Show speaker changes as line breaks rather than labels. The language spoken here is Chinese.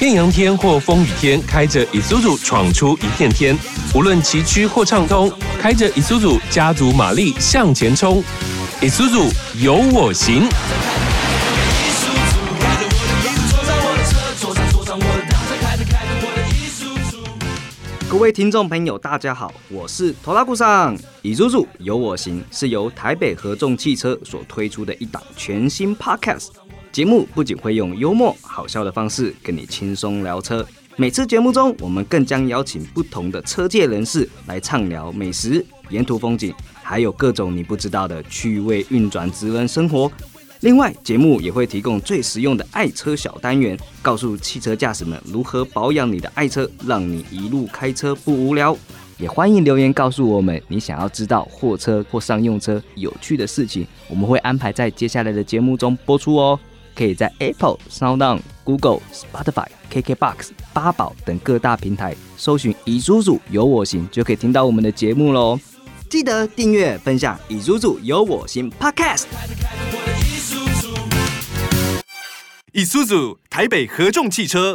艳阳天或风雨天，开着 Isuzu 闯出一片天。无论崎岖或畅通，开着 Isuzu 家族马力向前冲。Isuzu 有我行。
各位听众朋友，大家好，我是拖拉库上。Isuzu 有我行是由台北合众汽车所推出的一档全新 Podcast 节目，不仅会用幽默好笑的方式跟你轻松聊车，每次节目中我们更将邀请不同的车界人士来畅聊美食、沿途风景，还有各种你不知道的趣味运转职人生活。另外，节目也会提供最实用的爱车小单元，告诉汽车驾驶们如何保养你的爱车，让你一路开车不无聊。也欢迎留言告诉我们你想要知道货车或商用车有趣的事情，我们会安排在接下来的节目中播出哦。可以在 Apple、SoundOn、Google、Spotify、KKBox、八宝等各大平台搜寻“乙叔叔有我行”，就可以听到我们的节目喽。记得订阅、分享“乙叔叔有我行 ”Podcast。
以苏组台北合众汽车。